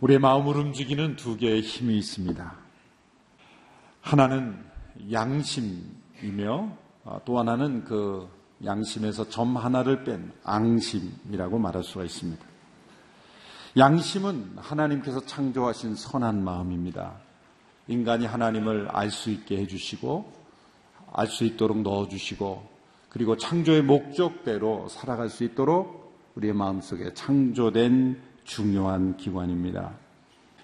우리의 마음을 움직이는 두 개의 힘이 있습니다. 하나는 양심이며 어, 또 하나는 그 양심에서 점 하나를 뺀 앙심이라고 말할 수가 있습니다. 양심은 하나님께서 창조하신 선한 마음입니다. 인간이 하나님을 알 수 있게 해주시고 알 수 있도록 넣어주시고 그리고 창조의 목적대로 살아갈 수 있도록 우리의 마음속에 창조된 중요한 기관입니다.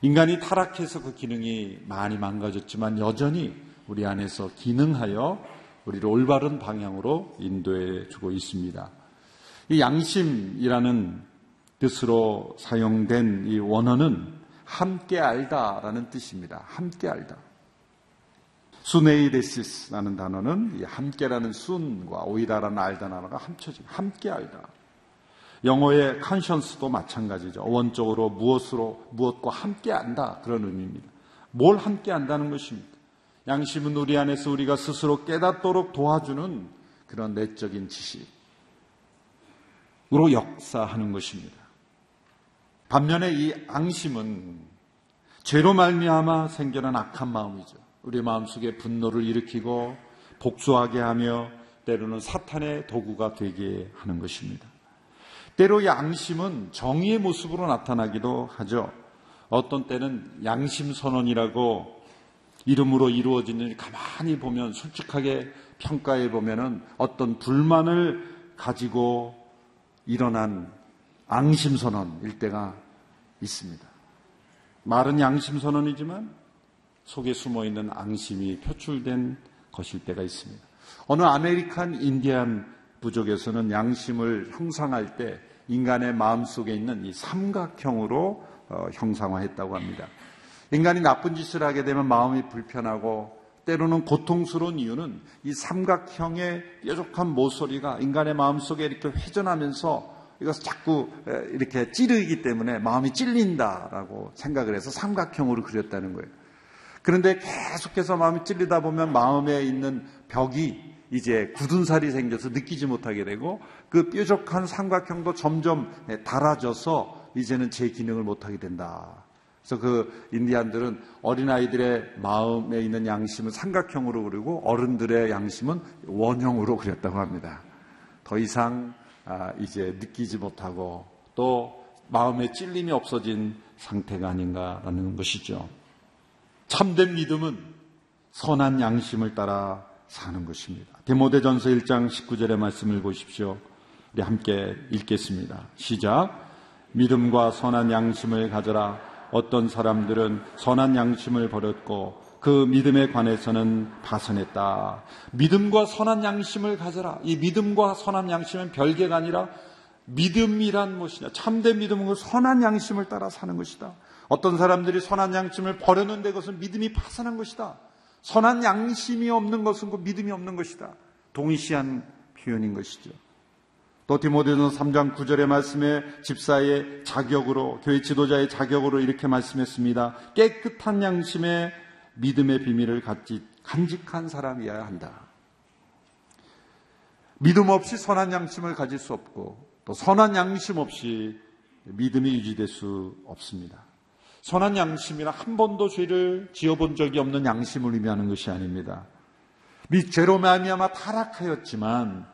인간이 타락해서 그 기능이 많이 망가졌지만 여전히 우리 안에서 기능하여 우리를 올바른 방향으로 인도해 주고 있습니다. 이 양심이라는 뜻으로 사용된 이 원어는 함께 알다라는 뜻입니다. 함께 알다. 수네이데시스라는 단어는 이 함께라는 순과 오이다라는 알다 단어가 합쳐진 함께 알다. 영어의 컨션스도 마찬가지죠. 원적으로 무엇으로 무엇과 함께 안다 그런 의미입니다. 뭘 함께 안다는 것입니다. 양심은 우리 안에서 우리가 스스로 깨닫도록 도와주는 그런 내적인 지식으로 역사하는 것입니다. 반면에 이 앙심은 죄로 말미암아 생겨난 악한 마음이죠. 우리 마음속에 분노를 일으키고 복수하게 하며 때로는 사탄의 도구가 되게 하는 것입니다. 때로 이 양심은 정의의 모습으로 나타나기도 하죠. 어떤 때는 양심 선언이라고 이름으로 이루어진 일 가만히 보면 솔직하게 평가해 보면은 어떤 불만을 가지고 일어난 앙심 선언일 때가 있습니다. 말은 양심 선언이지만 속에 숨어 있는 앙심이 표출된 것일 때가 있습니다. 어느 아메리칸 인디안 부족에서는 양심을 형상할 때 인간의 마음 속에 있는 이 삼각형으로 어, 형상화했다고 합니다. 인간이 나쁜 짓을 하게 되면 마음이 불편하고 때로는 고통스러운 이유는 이 삼각형의 뾰족한 모서리가 인간의 마음 속에 이렇게 회전하면서 이것을 자꾸 이렇게 찌르기 때문에 마음이 찔린다라고 생각을 해서 삼각형으로 그렸다는 거예요. 그런데 계속해서 마음이 찔리다 보면 마음에 있는 벽이 이제 굳은 살이 생겨서 느끼지 못하게 되고 그 뾰족한 삼각형도 점점 달아져서 이제는 제 기능을 못하게 된다. 그래서 그 인디안들은 어린아이들의 마음에 있는 양심을 삼각형으로 그리고 어른들의 양심은 원형으로 그렸다고 합니다. 더 이상 아, 이제 느끼지 못하고 또 마음에 찔림이 없어진 상태가 아닌가라는 것이죠. 참된 믿음은 선한 양심을 따라 사는 것입니다. 데모데전서 1장 19절의 말씀을 보십시오. 우리 함께 읽겠습니다. 시작. 믿음과 선한 양심을 가져라. 어떤 사람들은 선한 양심을 버렸고 그 믿음에 관해서는 파선했다. 믿음과 선한 양심을 가져라. 이 믿음과 선한 양심은 별개가 아니라 믿음이란 무엇이냐? 참된 믿음은 그 선한 양심을 따라 사는 것이다. 어떤 사람들이 선한 양심을 버렸는데 그것은 믿음이 파선한 것이다. 선한 양심이 없는 것은 그 믿음이 없는 것이다. 동시한 표현인 것이죠. 또 디모데전 3장 9절의 말씀에 집사의 자격으로 교회 지도자의 자격으로 이렇게 말씀했습니다. 깨끗한 양심에 믿음의 비밀을 갖지 간직한 사람이어야 한다. 믿음 없이 선한 양심을 가질 수 없고 또 선한 양심 없이 믿음이 유지될 수 없습니다. 선한 양심이라 한 번도 죄를 지어본 적이 없는 양심을 의미하는 것이 아닙니다. 미 죄로 말미암아 타락하였지만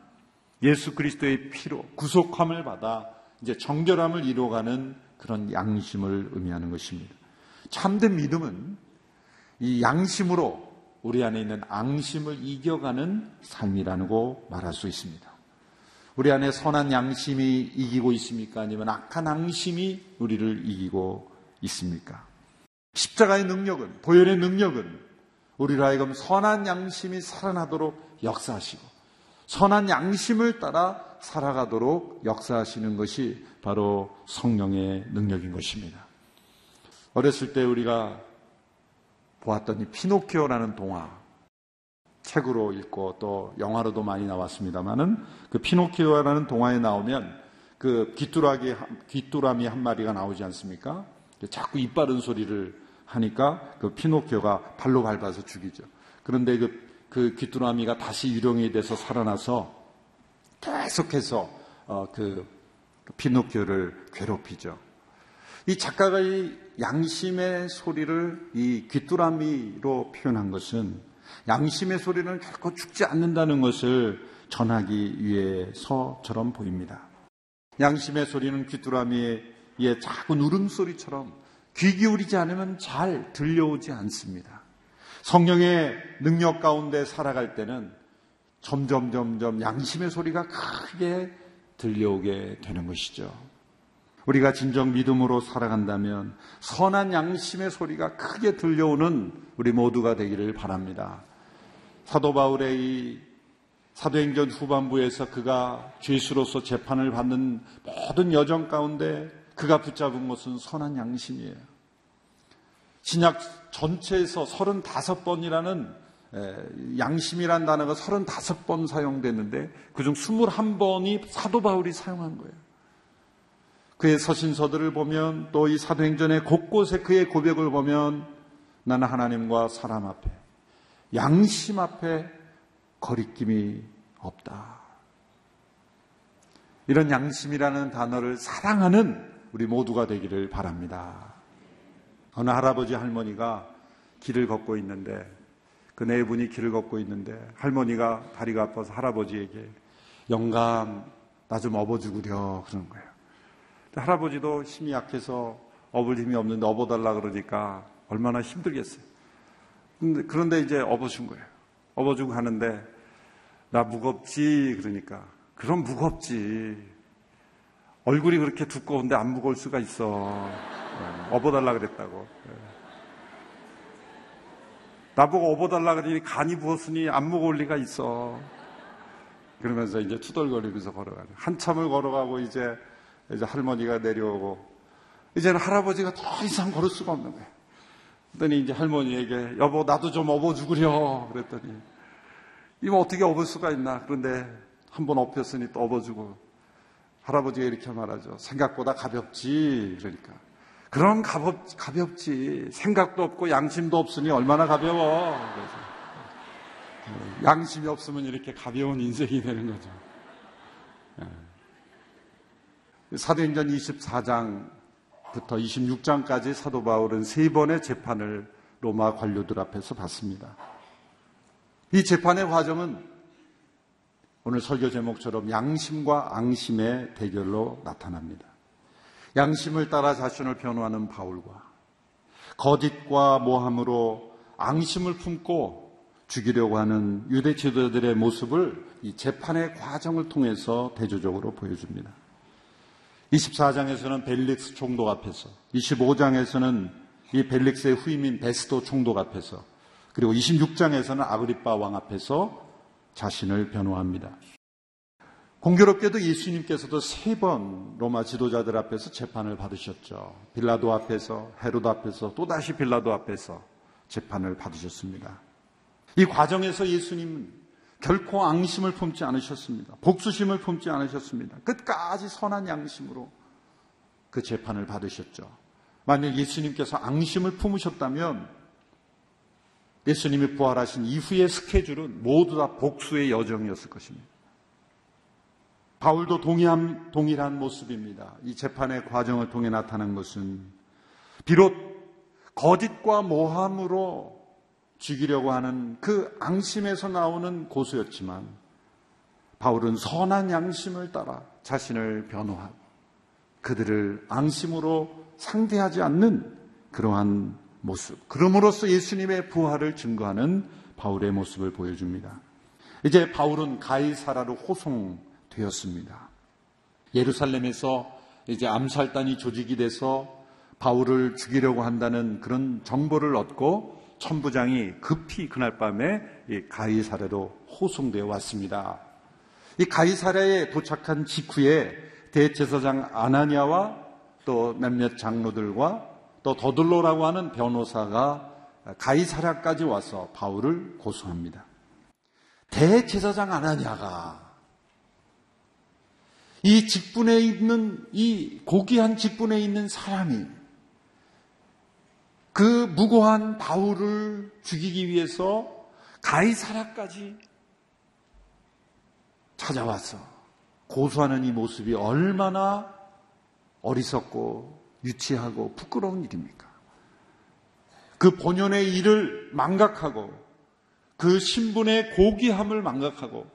예수 그리스도의 피로 구속함을 받아 이제 정결함을 이루어가는 그런 양심을 의미하는 것입니다. 참된 믿음은 이 양심으로 우리 안에 있는 앙심을 이겨가는 삶이라고 말할 수 있습니다. 우리 안에 선한 양심이 이기고 있습니까? 아니면 악한 앙심이 우리를 이기고 있습니까? 십자가의 능력은, 보혈의 능력은 우리로 하여금 선한 양심이 살아나도록 역사하시고 선한 양심을 따라 살아가도록 역사하시는 것이 바로 성령의 능력인 것입니다. 어렸을 때 우리가 보았던 이 피노키오라는 동화 책으로 읽고 또 영화로도 많이 나왔습니다만은 그 피노키오라는 동화에 나오면 그 귀뚜라기 귀뚜라미 한 마리가 나오지 않습니까? 자꾸 입 바른 소리를 하니까 그 피노키오가 발로 밟아서 죽이죠. 그런데 그, 그 귀뚜라미가 다시 유령이 돼서 살아나서 계속해서 어, 그 피노키오를 괴롭히죠. 이 작가가 이 양심의 소리를 이 귀뚜라미로 표현한 것은 양심의 소리는 결코 죽지 않는다는 것을 전하기 위해서처럼 보입니다. 양심의 소리는 귀뚜라미의 작은 울음소리처럼 귀 기울이지 않으면 잘 들려오지 않습니다. 성령의 능력 가운데 살아갈 때는 점점 점점 양심의 소리가 크게 들려오게 되는 것이죠. 우리가 진정 믿음으로 살아간다면 선한 양심의 소리가 크게 들려오는 우리 모두가 되기를 바랍니다. 사도 바울의 이 사도행전 후반부에서 그가 죄수로서 재판을 받는 모든 여정 가운데 그가 붙잡은 것은 선한 양심이에요. 신약 전체에서 35번이라는 양심이란 단어가 35번 사용됐는데 그중 21번이 사도 바울이 사용한 거예요. 그의 서신서들을 보면 또 이 사도행전의 곳곳에 그의 고백을 보면 나는 하나님과 사람 앞에 양심 앞에 거리낌이 없다. 이런 양심이라는 단어를 사랑하는 우리 모두가 되기를 바랍니다. 어느 할아버지 할머니가 길을 걷고 있는데 그 네 분이 길을 걷고 있는데 할머니가 다리가 아파서 할아버지에게 영감 나 좀 업어주구려 그러는 거예요. 할아버지도 힘이 약해서 업을 힘이 없는데 업어달라 그러니까 얼마나 힘들겠어요. 그런데 이제 업어준 거예요. 업어주고 하는데 나 무겁지 그러니까 그럼 무겁지. 얼굴이 그렇게 두꺼운데 안 무거울 수가 있어. 네, 업어달라 그랬다고. 네. 나보고 업어달라 그러니 간이 부었으니 안 무거울 리가 있어. 그러면서 이제 투덜거리면서 걸어가요. 한참을 걸어가고 이제 이제 할머니가 내려오고 이제는 할아버지가 더 이상 걸을 수가 없는 거예요. 그랬더니 이제 할머니에게 여보 나도 좀 업어 주구려 그랬더니 이거 어떻게 업을 수가 있나 그런데 한 번 업혔으니 또 업어주고 할아버지가 이렇게 말하죠. 생각보다 가볍지 그러니까 그럼 가볍, 가볍지 생각도 없고 양심도 없으니 얼마나 가벼워 그래서 양심이 없으면 이렇게 가벼운 인생이 되는 거죠. 예. 사도행전 24장부터 26장까지 사도 바울은 세 번의 재판을 로마 관료들 앞에서 받습니다. 이 재판의 과정은 오늘 설교 제목처럼 양심과 앙심의 대결로 나타납니다. 양심을 따라 자신을 변호하는 바울과 거짓과 모함으로 앙심을 품고 죽이려고 하는 유대 지도자들의 모습을 이 재판의 과정을 통해서 대조적으로 보여줍니다. 24장에서는 벨릭스 총독 앞에서, 25장에서는 이 벨릭스의 후임인 베스도 총독 앞에서, 그리고 26장에서는 아그리빠 왕 앞에서 자신을 변호합니다. 공교롭게도 예수님께서도 세 번 로마 지도자들 앞에서 재판을 받으셨죠. 빌라도 앞에서, 헤로드 앞에서, 또다시 빌라도 앞에서 재판을 받으셨습니다. 이 과정에서 예수님은 결코 앙심을 품지 않으셨습니다. 복수심을 품지 않으셨습니다. 끝까지 선한 양심으로 그 재판을 받으셨죠. 만약 예수님께서 앙심을 품으셨다면 예수님이 부활하신 이후의 스케줄은 모두 다 복수의 여정이었을 것입니다. 바울도 동일한, 동일한 모습입니다. 이 재판의 과정을 통해 나타난 것은 비록 거짓과 모함으로 죽이려고 하는 그 앙심에서 나오는 고소였지만 바울은 선한 양심을 따라 자신을 변호하고 그들을 앙심으로 상대하지 않는 그러한 모습. 그럼으로써 예수님의 부활을 증거하는 바울의 모습을 보여줍니다. 이제 바울은 가이사라로 호송되었습니다. 예루살렘에서 이제 암살단이 조직이 돼서 바울을 죽이려고 한다는 그런 정보를 얻고 천부장이 급히 그날 밤에 가이사랴로 호송되어 왔습니다. 이 가이사랴에 도착한 직후에 대제사장 아나니아와 또 몇몇 장로들과 또 더들로라고 하는 변호사가 가이사랴까지 와서 바울을 고소합니다. 대제사장 아나니아가 이 직분에 있는 이 고귀한 직분에 있는 사람이 그 무고한 바울을 죽이기 위해서 가이사라까지 찾아와서 고소하는 이 모습이 얼마나 어리석고 유치하고 부끄러운 일입니까? 그 본연의 일을 망각하고 그 신분의 고귀함을 망각하고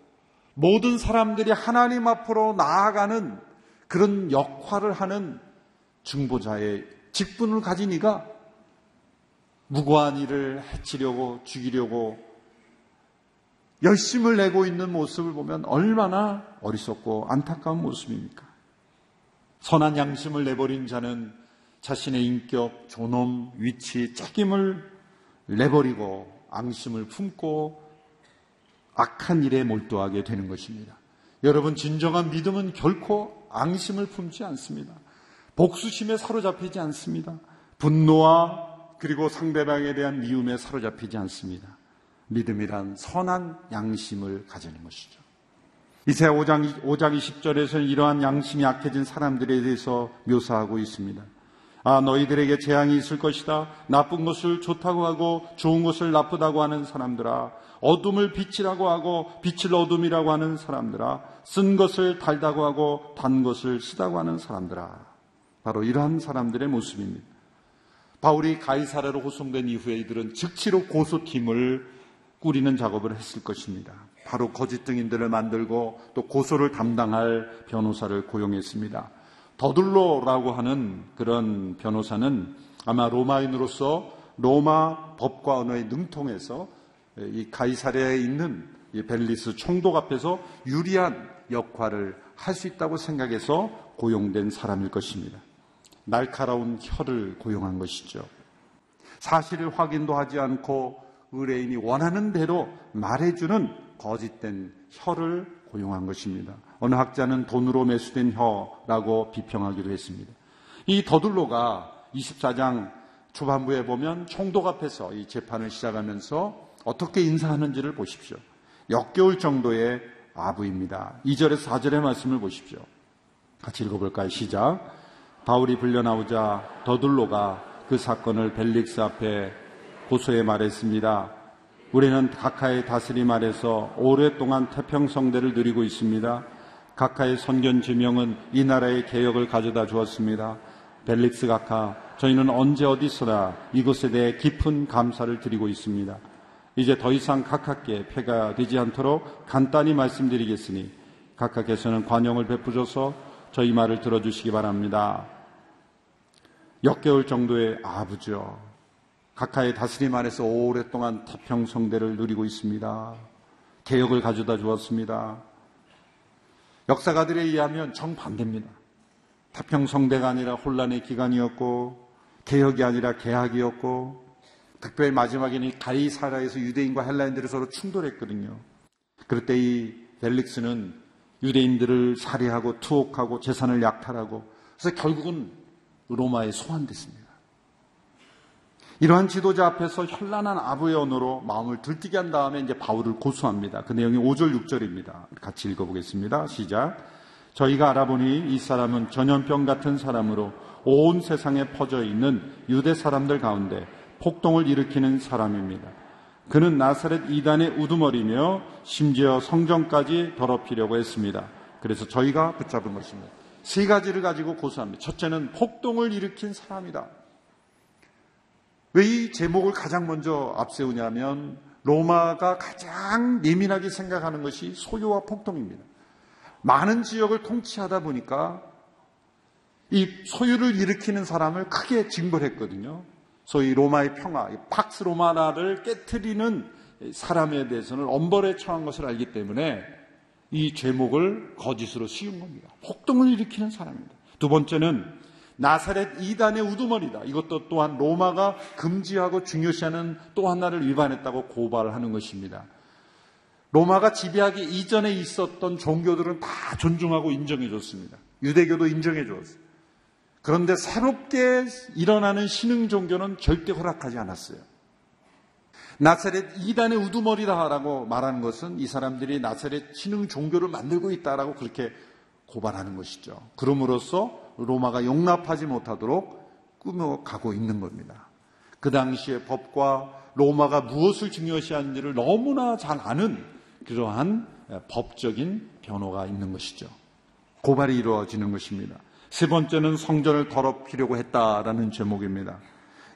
모든 사람들이 하나님 앞으로 나아가는 그런 역할을 하는 중보자의 직분을 가진 이가 무고한 일을 해치려고 죽이려고 열심을 내고 있는 모습을 보면 얼마나 어리석고 안타까운 모습입니까? 선한 양심을 내버린 자는 자신의 인격, 존엄, 위치, 책임을 내버리고 앙심을 품고 악한 일에 몰두하게 되는 것입니다. 여러분, 진정한 믿음은 결코 앙심을 품지 않습니다. 복수심에 사로잡히지 않습니다. 분노와 그리고 상대방에 대한 미움에 사로잡히지 않습니다. 믿음이란 선한 양심을 가지는 것이죠. 이세 5장, 5장 20절에서는 이러한 양심이 약해진 사람들에 대해서 묘사하고 있습니다. 아, 너희들에게 재앙이 있을 것이다. 나쁜 것을 좋다고 하고 좋은 것을 나쁘다고 하는 사람들아. 어둠을 빛이라고 하고 빛을 어둠이라고 하는 사람들아. 쓴 것을 달다고 하고 단 것을 쓰다고 하는 사람들아. 바로 이러한 사람들의 모습입니다. 바울이 가이사라로 호송된 이후에 이들은 즉시로 고소팀을 꾸리는 작업을 했을 것입니다. 바로 거짓 증인들을 만들고 또 고소를 담당할 변호사를 고용했습니다. 더둘로라고 하는 그런 변호사는 아마 로마인으로서 로마 법과 언어에 능통해서 이 가이사랴에 있는 이 벨리스 총독 앞에서 유리한 역할을 할 수 있다고 생각해서 고용된 사람일 것입니다. 날카로운 혀를 고용한 것이죠. 사실을 확인도 하지 않고 의뢰인이 원하는 대로 말해주는 거짓된 혀를 고용한 것입니다. 어느 학자는 돈으로 매수된 혀라고 비평하기도 했습니다. 이 더둘로가 24장 초반부에 보면 총독 앞에서 이 재판을 시작하면서 어떻게 인사하는지를 보십시오. 역겨울 정도의 아부입니다. 2절에서 4절의 말씀을 보십시오. 같이 읽어볼까요? 시작. 바울이 불려나오자 더둘로가 그 사건을 벨릭스 앞에 고소해 말했습니다. 우리는 각하의 다스림 아래서 오랫동안 태평성대를 누리고 있습니다. 각하의 선견 지명은 이 나라의 개혁을 가져다 주었습니다. 벨릭스 각하, 저희는 언제 어디서나 이것에 대해 깊은 감사를 드리고 있습니다. 이제 더 이상 각하께 폐가 되지 않도록 간단히 말씀드리겠으니 각하께서는 관용을 베푸셔서 저희 말을 들어주시기 바랍니다. 역개월 정도의 아부죠. 각하의 다스림 안에서 오랫동안 태평성대를 누리고 있습니다. 개혁을 가져다 주었습니다. 역사가들에 의하면 정반대입니다. 태평성대가 아니라 혼란의 기간이었고 개혁이 아니라 개학이었고 특별히 마지막에는 가이사라에서 유대인과 헬라인들이 서로 충돌했거든요. 그럴 때 이 벨릭스는 유대인들을 살해하고 투옥하고 재산을 약탈하고 그래서 결국은 로마에 소환됐습니다. 이러한 지도자 앞에서 현란한 아부의 언어로 마음을 들뜨게 한 다음에 이제 바울을 고소합니다. 그 내용이 5절, 6절입니다. 같이 읽어보겠습니다. 시작. 저희가 알아보니 이 사람은 전염병 같은 사람으로 온 세상에 퍼져 있는 유대 사람들 가운데 폭동을 일으키는 사람입니다. 그는 나사렛 이단의 우두머리며 심지어 성전까지 더럽히려고 했습니다. 그래서 저희가 붙잡은 것입니다. 세 가지를 가지고 고소합니다. 첫째는 폭동을 일으킨 사람이다. 왜 이 제목을 가장 먼저 앞세우냐면 로마가 가장 예민하게 생각하는 것이 소유와 폭동입니다. 많은 지역을 통치하다 보니까 이 소유를 일으키는 사람을 크게 징벌했거든요. 소위 로마의 평화, 팍스 로마나를 깨뜨리는 사람에 대해서는 엄벌에 처한 것을 알기 때문에 이 제목을 거짓으로 씌운 겁니다. 폭동을 일으키는 사람입니다. 두 번째는 나사렛 이단의 우두머리다. 이것도 또한 로마가 금지하고 중요시하는 또 하나를 위반했다고 고발을 하는 것입니다. 로마가 지배하기 이전에 있었던 종교들은 다 존중하고 인정해 줬습니다. 유대교도 인정해 줬어요. 그런데 새롭게 일어나는 신흥 종교는 절대 허락하지 않았어요. 나사렛 이단의 우두머리다라고 말하는 것은 이 사람들이 나사렛 신흥 종교를 만들고 있다라고 그렇게 고발하는 것이죠. 그럼으로써 로마가 용납하지 못하도록 꾸며가고 있는 겁니다. 그 당시의 법과 로마가 무엇을 중요시하는지를 너무나 잘 아는 그러한 법적인 변호가 있는 것이죠. 고발이 이루어지는 것입니다. 세 번째는 성전을 더럽히려고 했다라는 제목입니다.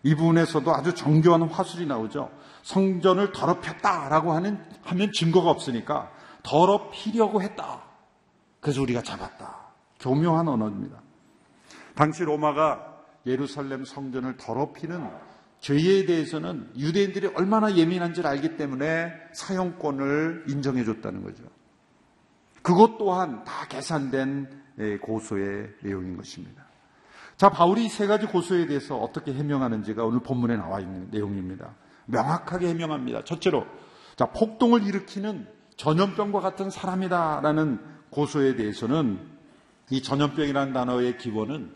이 부분에서도 아주 정교한 화술이 나오죠. 성전을 더럽혔다라고 하는 하면 증거가 없으니까 더럽히려고 했다. 그래서 우리가 잡았다. 교묘한 언어입니다. 당시 로마가 예루살렘 성전을 더럽히는 죄에 대해서는 유대인들이 얼마나 예민한지를 알기 때문에 사형권을 인정해 줬다는 거죠. 그것 또한 다 계산된 예, 고소의 내용인 것입니다. 자, 바울이 세 가지 고소에 대해서 어떻게 해명하는지가 오늘 본문에 나와 있는 내용입니다. 명확하게 해명합니다. 첫째로, 자, 폭동을 일으키는 전염병과 같은 사람이다라는 고소에 대해서는 이 전염병이라는 단어의 기원은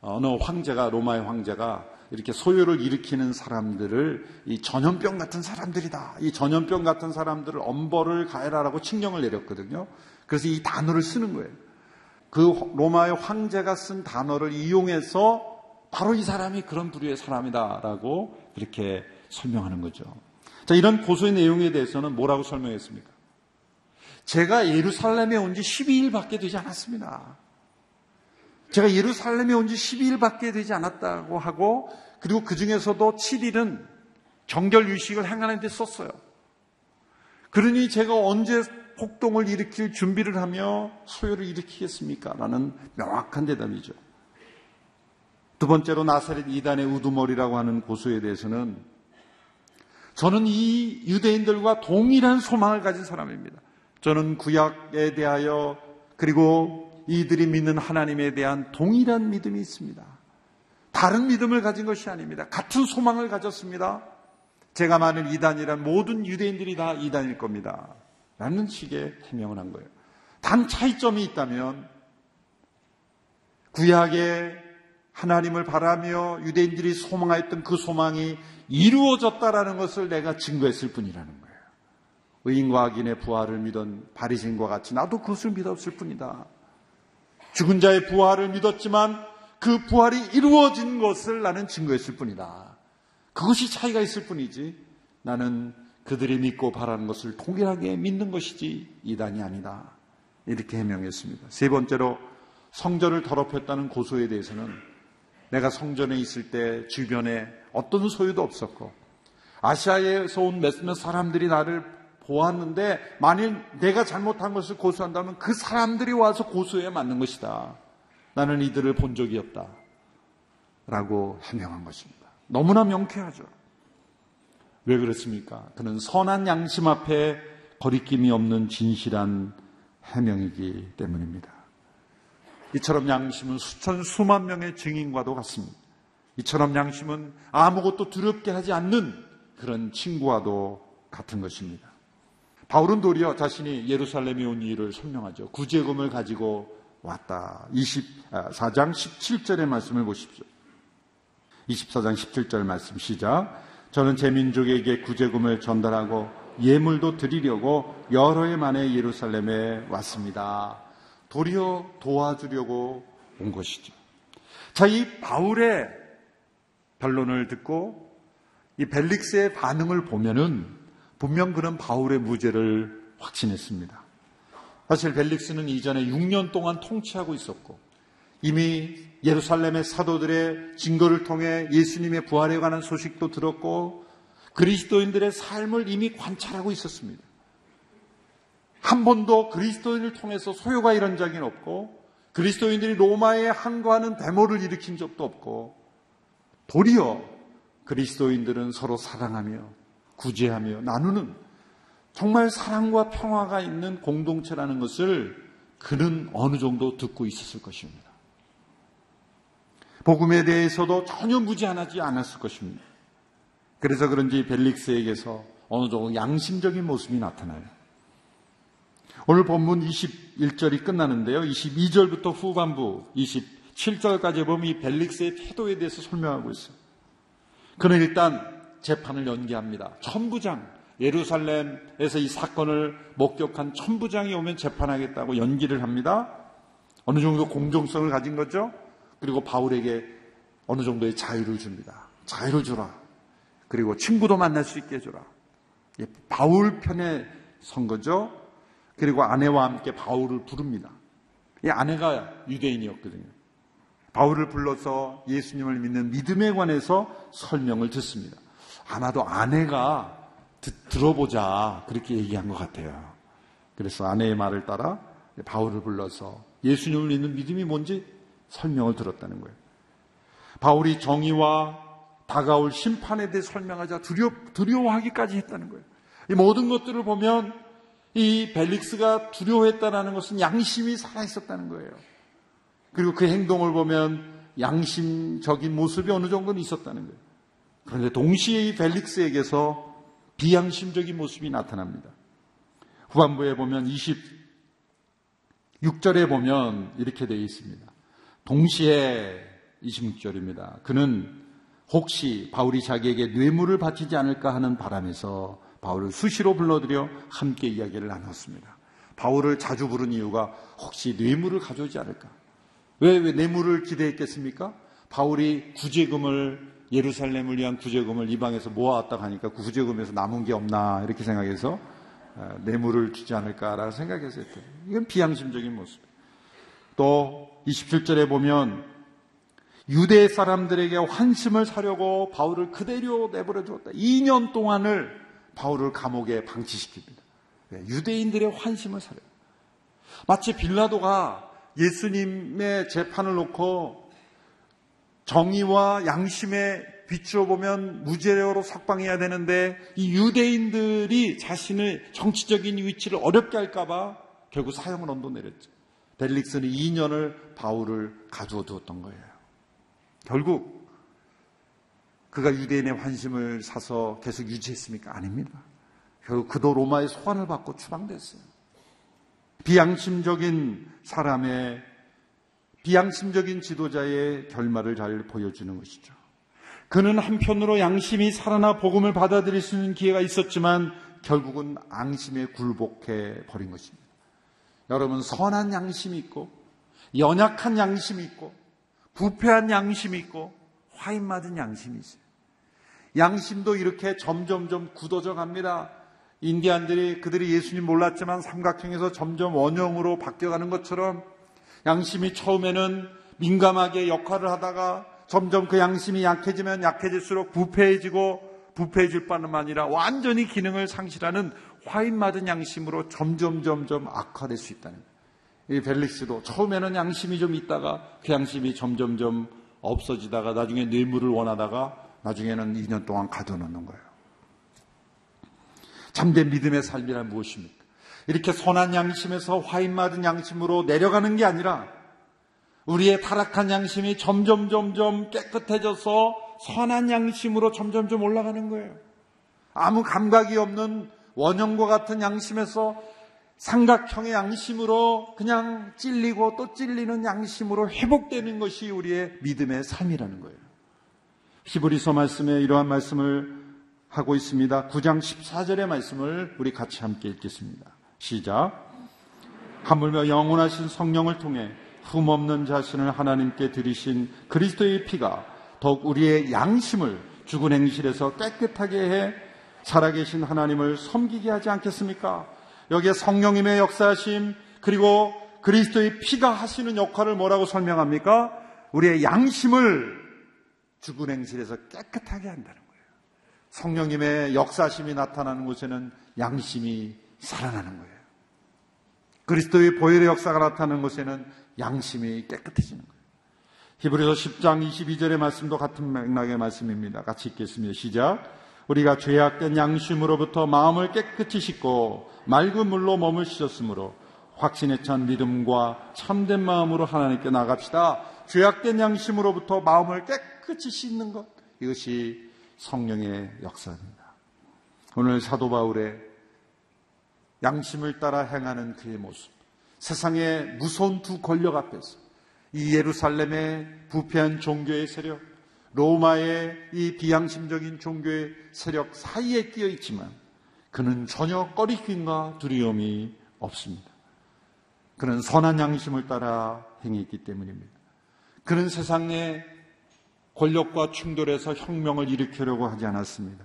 어느 황제가, 로마의 황제가 이렇게 소요를 일으키는 사람들을 이 전염병 같은 사람들이다. 이 전염병 같은 사람들을 엄벌을 가해라라고 칙령을 내렸거든요. 그래서 이 단어를 쓰는 거예요. 그 로마의 황제가 쓴 단어를 이용해서 바로 이 사람이 그런 부류의 사람이다라고 이렇게 설명하는 거죠. 자, 이런 고소의 내용에 대해서는 뭐라고 설명했습니까? 제가 예루살렘에 온 지 12일밖에 되지 않았습니다. 제가 예루살렘에 온 지 12일밖에 되지 않았다고 하고 그리고 그 중에서도 7일은 정결 유식을 행하는 데 썼어요. 그러니 제가 언제 폭동을 일으킬 준비를 하며 소요를 일으키겠습니까? 라는 명확한 대답이죠. 두 번째로 나사렛 이단의 우두머리라고 하는 고소에 대해서는 저는 이 유대인들과 동일한 소망을 가진 사람입니다. 저는 구약에 대하여 그리고 이들이 믿는 하나님에 대한 동일한 믿음이 있습니다. 다른 믿음을 가진 것이 아닙니다. 같은 소망을 가졌습니다. 제가 많은 이단이란 모든 유대인들이 다 이단일 겁니다. 라는 식의 해명을 한 거예요. 단 차이점이 있다면 구약에 하나님을 바라며 유대인들이 소망하였던 그 소망이 이루어졌다라는 것을 내가 증거했을 뿐이라는 거예요. 의인과 악인의 부활을 믿은 바리신과 같이 나도 그것을 믿었을 뿐이다. 죽은 자의 부활을 믿었지만 그 부활이 이루어진 것을 나는 증거했을 뿐이다. 그것이 차이가 있을 뿐이지 나는 그들이 믿고 바라는 것을 통일하게 믿는 것이지 이단이 아니다. 이렇게 해명했습니다. 세 번째로 성전을 더럽혔다는 고소에 대해서는 내가 성전에 있을 때 주변에 어떤 소유도 없었고 아시아에서 온 몇몇 사람들이 나를 보았는데 만일 내가 잘못한 것을 고소한다면 그 사람들이 와서 고소해야 맞는 것이다. 나는 이들을 본 적이 없다. 라고 해명한 것입니다. 너무나 명쾌하죠. 왜 그렇습니까? 그는 선한 양심 앞에 거리낌이 없는 진실한 해명이기 때문입니다. 이처럼 양심은 수천 수만 명의 증인과도 같습니다. 이처럼 양심은 아무것도 두렵게 하지 않는 그런 친구와도 같은 것입니다. 바울은 도리어 자신이 예루살렘에 온 이유를 설명하죠. 구제금을 가지고 왔다. 24장 17절의 말씀을 보십시오. 24장 17절 말씀 시작. 저는 제 민족에게 구제금을 전달하고 예물도 드리려고 여러 해 만에 예루살렘에 왔습니다. 도리어 도와주려고 온 것이죠. 자, 이 바울의 변론을 듣고 이 벨릭스의 반응을 보면은 분명 그는 바울의 무죄를 확신했습니다. 사실 벨릭스는 이전에 6년 동안 통치하고 있었고 이미 예루살렘의 사도들의 증거를 통해 예수님의 부활에 관한 소식도 들었고 그리스도인들의 삶을 이미 관찰하고 있었습니다. 한 번도 그리스도인을 통해서 소요가 이런 적이 없고 그리스도인들이 로마에 항거하는 데모를 일으킨 적도 없고 도리어 그리스도인들은 서로 사랑하며 구제하며 나누는 정말 사랑과 평화가 있는 공동체라는 것을 그는 어느 정도 듣고 있었을 것입니다. 복음에 대해서도 전혀 무지하지 않았을 것입니다. 그래서 그런지 벨릭스에게서 어느 정도 양심적인 모습이 나타나요. 오늘 본문 21절이 끝나는데요. 22절부터 후반부 27절까지 보면 이 벨릭스의 태도에 대해서 설명하고 있어요. 그는 일단 재판을 연기합니다. 천부장, 예루살렘에서 이 사건을 목격한 천부장이 오면 재판하겠다고 연기를 합니다. 어느 정도 공정성을 가진 거죠. 그리고 바울에게 어느 정도의 자유를 줍니다. 자유를 주라. 그리고 친구도 만날 수 있게 해주라. 바울 편에 선 거죠. 그리고 아내와 함께 바울을 부릅니다. 이 아내가 유대인이었거든요. 바울을 불러서 예수님을 믿는 믿음에 관해서 설명을 듣습니다. 아마도 아내가 듣, 들어보자 그렇게 얘기한 것 같아요. 그래서 아내의 말을 따라 바울을 불러서 예수님을 믿는 믿음이 뭔지 설명을 들었다는 거예요. 바울이 정의와 다가올 심판에 대해 설명하자 두려, 두려워하기까지 했다는 거예요. 이 모든 것들을 보면 이 벨릭스가 두려워했다는 것은 양심이 살아있었다는 거예요. 그리고 그 행동을 보면 양심적인 모습이 어느 정도는 있었다는 거예요. 그런데 동시에 이 벨릭스에게서 비양심적인 모습이 나타납니다. 후반부에 보면 26절에 보면 이렇게 되어 있습니다. 동시에 26절입니다. 그는 혹시 바울이 자기에게 뇌물을 바치지 않을까 하는 바람에서 바울을 수시로 불러들여 함께 이야기를 나눴습니다. 바울을 자주 부른 이유가 혹시 뇌물을 가져오지 않을까? 왜, 왜 뇌물을 기대했겠습니까? 바울이 구제금을 예루살렘을 위한 구제금을 이방에서 모아왔다고 하니까 그 구제금에서 남은 게 없나 이렇게 생각해서 어, 뇌물을 주지 않을까라고 생각해서 했대요. 이건 비양심적인 모습. 또 27절에 보면 유대 사람들에게 환심을 사려고 바울을 그대로 내버려 두었다. 2년 동안을 바울을 감옥에 방치시킵니다. 네, 유대인들의 환심을 사려. 마치 빌라도가 예수님의 재판을 놓고 정의와 양심에 비추어 보면 무죄로 석방해야 되는데 이 유대인들이 자신의 정치적인 위치를 어렵게 할까봐 결국 사형을 언도 내렸죠. 벨릭스는 2년을 바울을 가두어 두었던 거예요. 결국 그가 유대인의 환심을 사서 계속 유지했습니까? 아닙니다. 결국 그도 로마의 소환을 받고 추방됐어요. 비양심적인 사람의 비양심적인 지도자의 결말을 잘 보여주는 것이죠. 그는 한편으로 양심이 살아나 복음을 받아들일 수 있는 기회가 있었지만 결국은 앙심에 굴복해 버린 것입니다. 여러분 선한 양심이 있고 연약한 양심이 있고 부패한 양심이 있고 화인 맞은 양심이 있어요. 양심도 이렇게 점점점 굳어져 갑니다. 인디안들이 그들이 예수님 몰랐지만 삼각형에서 점점 원형으로 바뀌어가는 것처럼 양심이 처음에는 민감하게 역할을 하다가 점점 그 양심이 약해지면 약해질수록 부패해지고 부패해질 뿐만 아니라 완전히 기능을 상실하는 화인 맞은 양심으로 점점 점점 악화될 수 있다는. 이 벨릭스도 처음에는 양심이 좀 있다가 그 양심이 점점점 없어지다가 나중에 뇌물을 원하다가 나중에는 2년 동안 가둬놓는 거예요. 참된 믿음의 삶이란 무엇입니까? 이렇게 선한 양심에서 화인 맞은 양심으로 내려가는 게 아니라 우리의 타락한 양심이 점점 점점 깨끗해져서 선한 양심으로 점점점 올라가는 거예요. 아무 감각이 없는 원형과 같은 양심에서 삼각형의 양심으로 그냥 찔리고 또 찔리는 양심으로 회복되는 것이 우리의 믿음의 삶이라는 거예요. 히브리서 말씀에 이러한 말씀을 하고 있습니다. 9장 14절의 말씀을 우리 같이 함께 읽겠습니다. 시작. 하물며 영원하신 성령을 통해 흠없는 자신을 하나님께 드리신 그리스도의 피가 더욱 우리의 양심을 죽은 행실에서 깨끗하게 해 살아계신 하나님을 섬기게 하지 않겠습니까? 여기에 성령님의 역사하심 그리고 그리스도의 피가 하시는 역할을 뭐라고 설명합니까? 우리의 양심을 죽은 행실에서 깨끗하게 한다는. 성령님의 역사심이 나타나는 곳에는 양심이 살아나는 거예요. 그리스도의 보혈의 역사가 나타나는 곳에는 양심이 깨끗해지는 거예요. 히브리서 10장 22절의 말씀도 같은 맥락의 말씀입니다. 같이 읽겠습니다. 시작. 우리가 죄악된 양심으로부터 마음을 깨끗이 씻고 맑은 물로 몸을 씻었으므로 확신에 찬 믿음과 참된 마음으로 하나님께 나갑시다. 죄악된 양심으로부터 마음을 깨끗이 씻는 것 이것이 성령의 역사입니다. 오늘 사도 바울의 양심을 따라 행하는 그의 모습, 세상의 무서운 두 권력 앞에서 이 예루살렘의 부패한 종교의 세력, 로마의 이 비양심적인 종교의 세력 사이에 끼어 있지만 그는 전혀 꺼리낌과 두려움이 없습니다. 그는 선한 양심을 따라 행했기 때문입니다. 그는 세상의 권력과 충돌해서 혁명을 일으키려고 하지 않았습니다.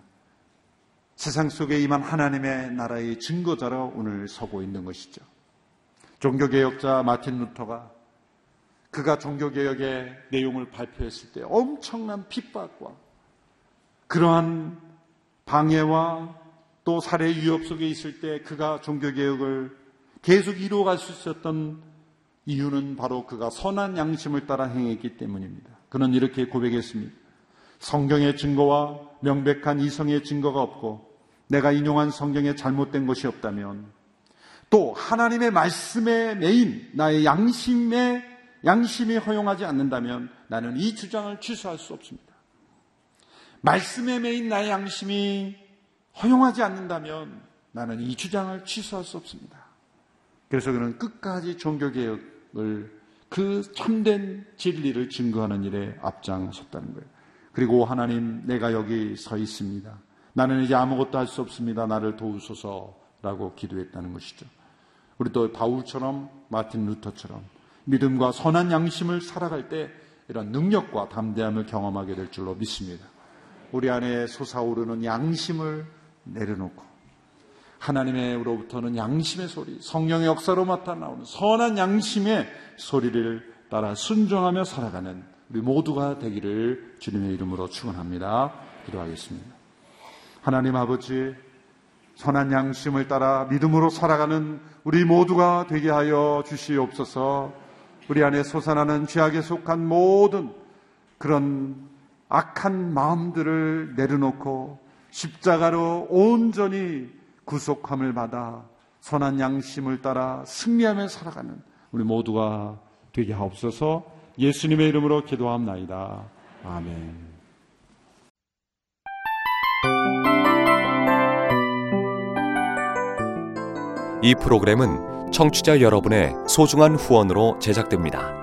세상 속에 임한 하나님의 나라의 증거자로 오늘 서고 있는 것이죠. 종교개혁자 마틴 루터가 그가 종교개혁의 내용을 발표했을 때 엄청난 핍박과 그러한 방해와 또 살해 위협 속에 있을 때 그가 종교개혁을 계속 이루어갈 수 있었던 이유는 바로 그가 선한 양심을 따라 행했기 때문입니다. 그는 이렇게 고백했습니다. 성경의 증거와 명백한 이성의 증거가 없고 내가 인용한 성경에 잘못된 것이 없다면 또 하나님의 말씀에 메인 나의 양심에 양심이 허용하지 않는다면 나는 이 주장을 취소할 수 없습니다. 말씀에 메인 나의 양심이 허용하지 않는다면 나는 이 주장을 취소할 수 없습니다. 그래서 그는 끝까지 종교개혁을 그 참된 진리를 증거하는 일에 앞장섰다는 거예요. 그리고 하나님, 내가 여기 서 있습니다. 나는 이제 아무것도 할 수 없습니다. 나를 도우소서라고 기도했다는 것이죠. 우리 또 바울처럼 마틴 루터처럼 믿음과 선한 양심을 살아갈 때 이런 능력과 담대함을 경험하게 될 줄로 믿습니다. 우리 안에 솟아오르는 양심을 내려놓고 하나님의로부터는 양심의 소리, 성령의 역사로 나타나오는 선한 양심의 소리를 따라 순종하며 살아가는 우리 모두가 되기를 주님의 이름으로 축원합니다. 기도하겠습니다. 하나님 아버지 선한 양심을 따라 믿음으로 살아가는 우리 모두가 되게 하여 주시옵소서. 우리 안에 솟아나는 죄악에 속한 모든 그런 악한 마음들을 내려놓고 십자가로 온전히 구속함을 받아 선한 양심을 따라 승리하며 살아가는 우리 모두가 되게 하옵소서 예수님의 이름으로 기도합나이다. 아멘. 이 프로그램은 청취자 여러분의 소중한 후원으로 제작됩니다.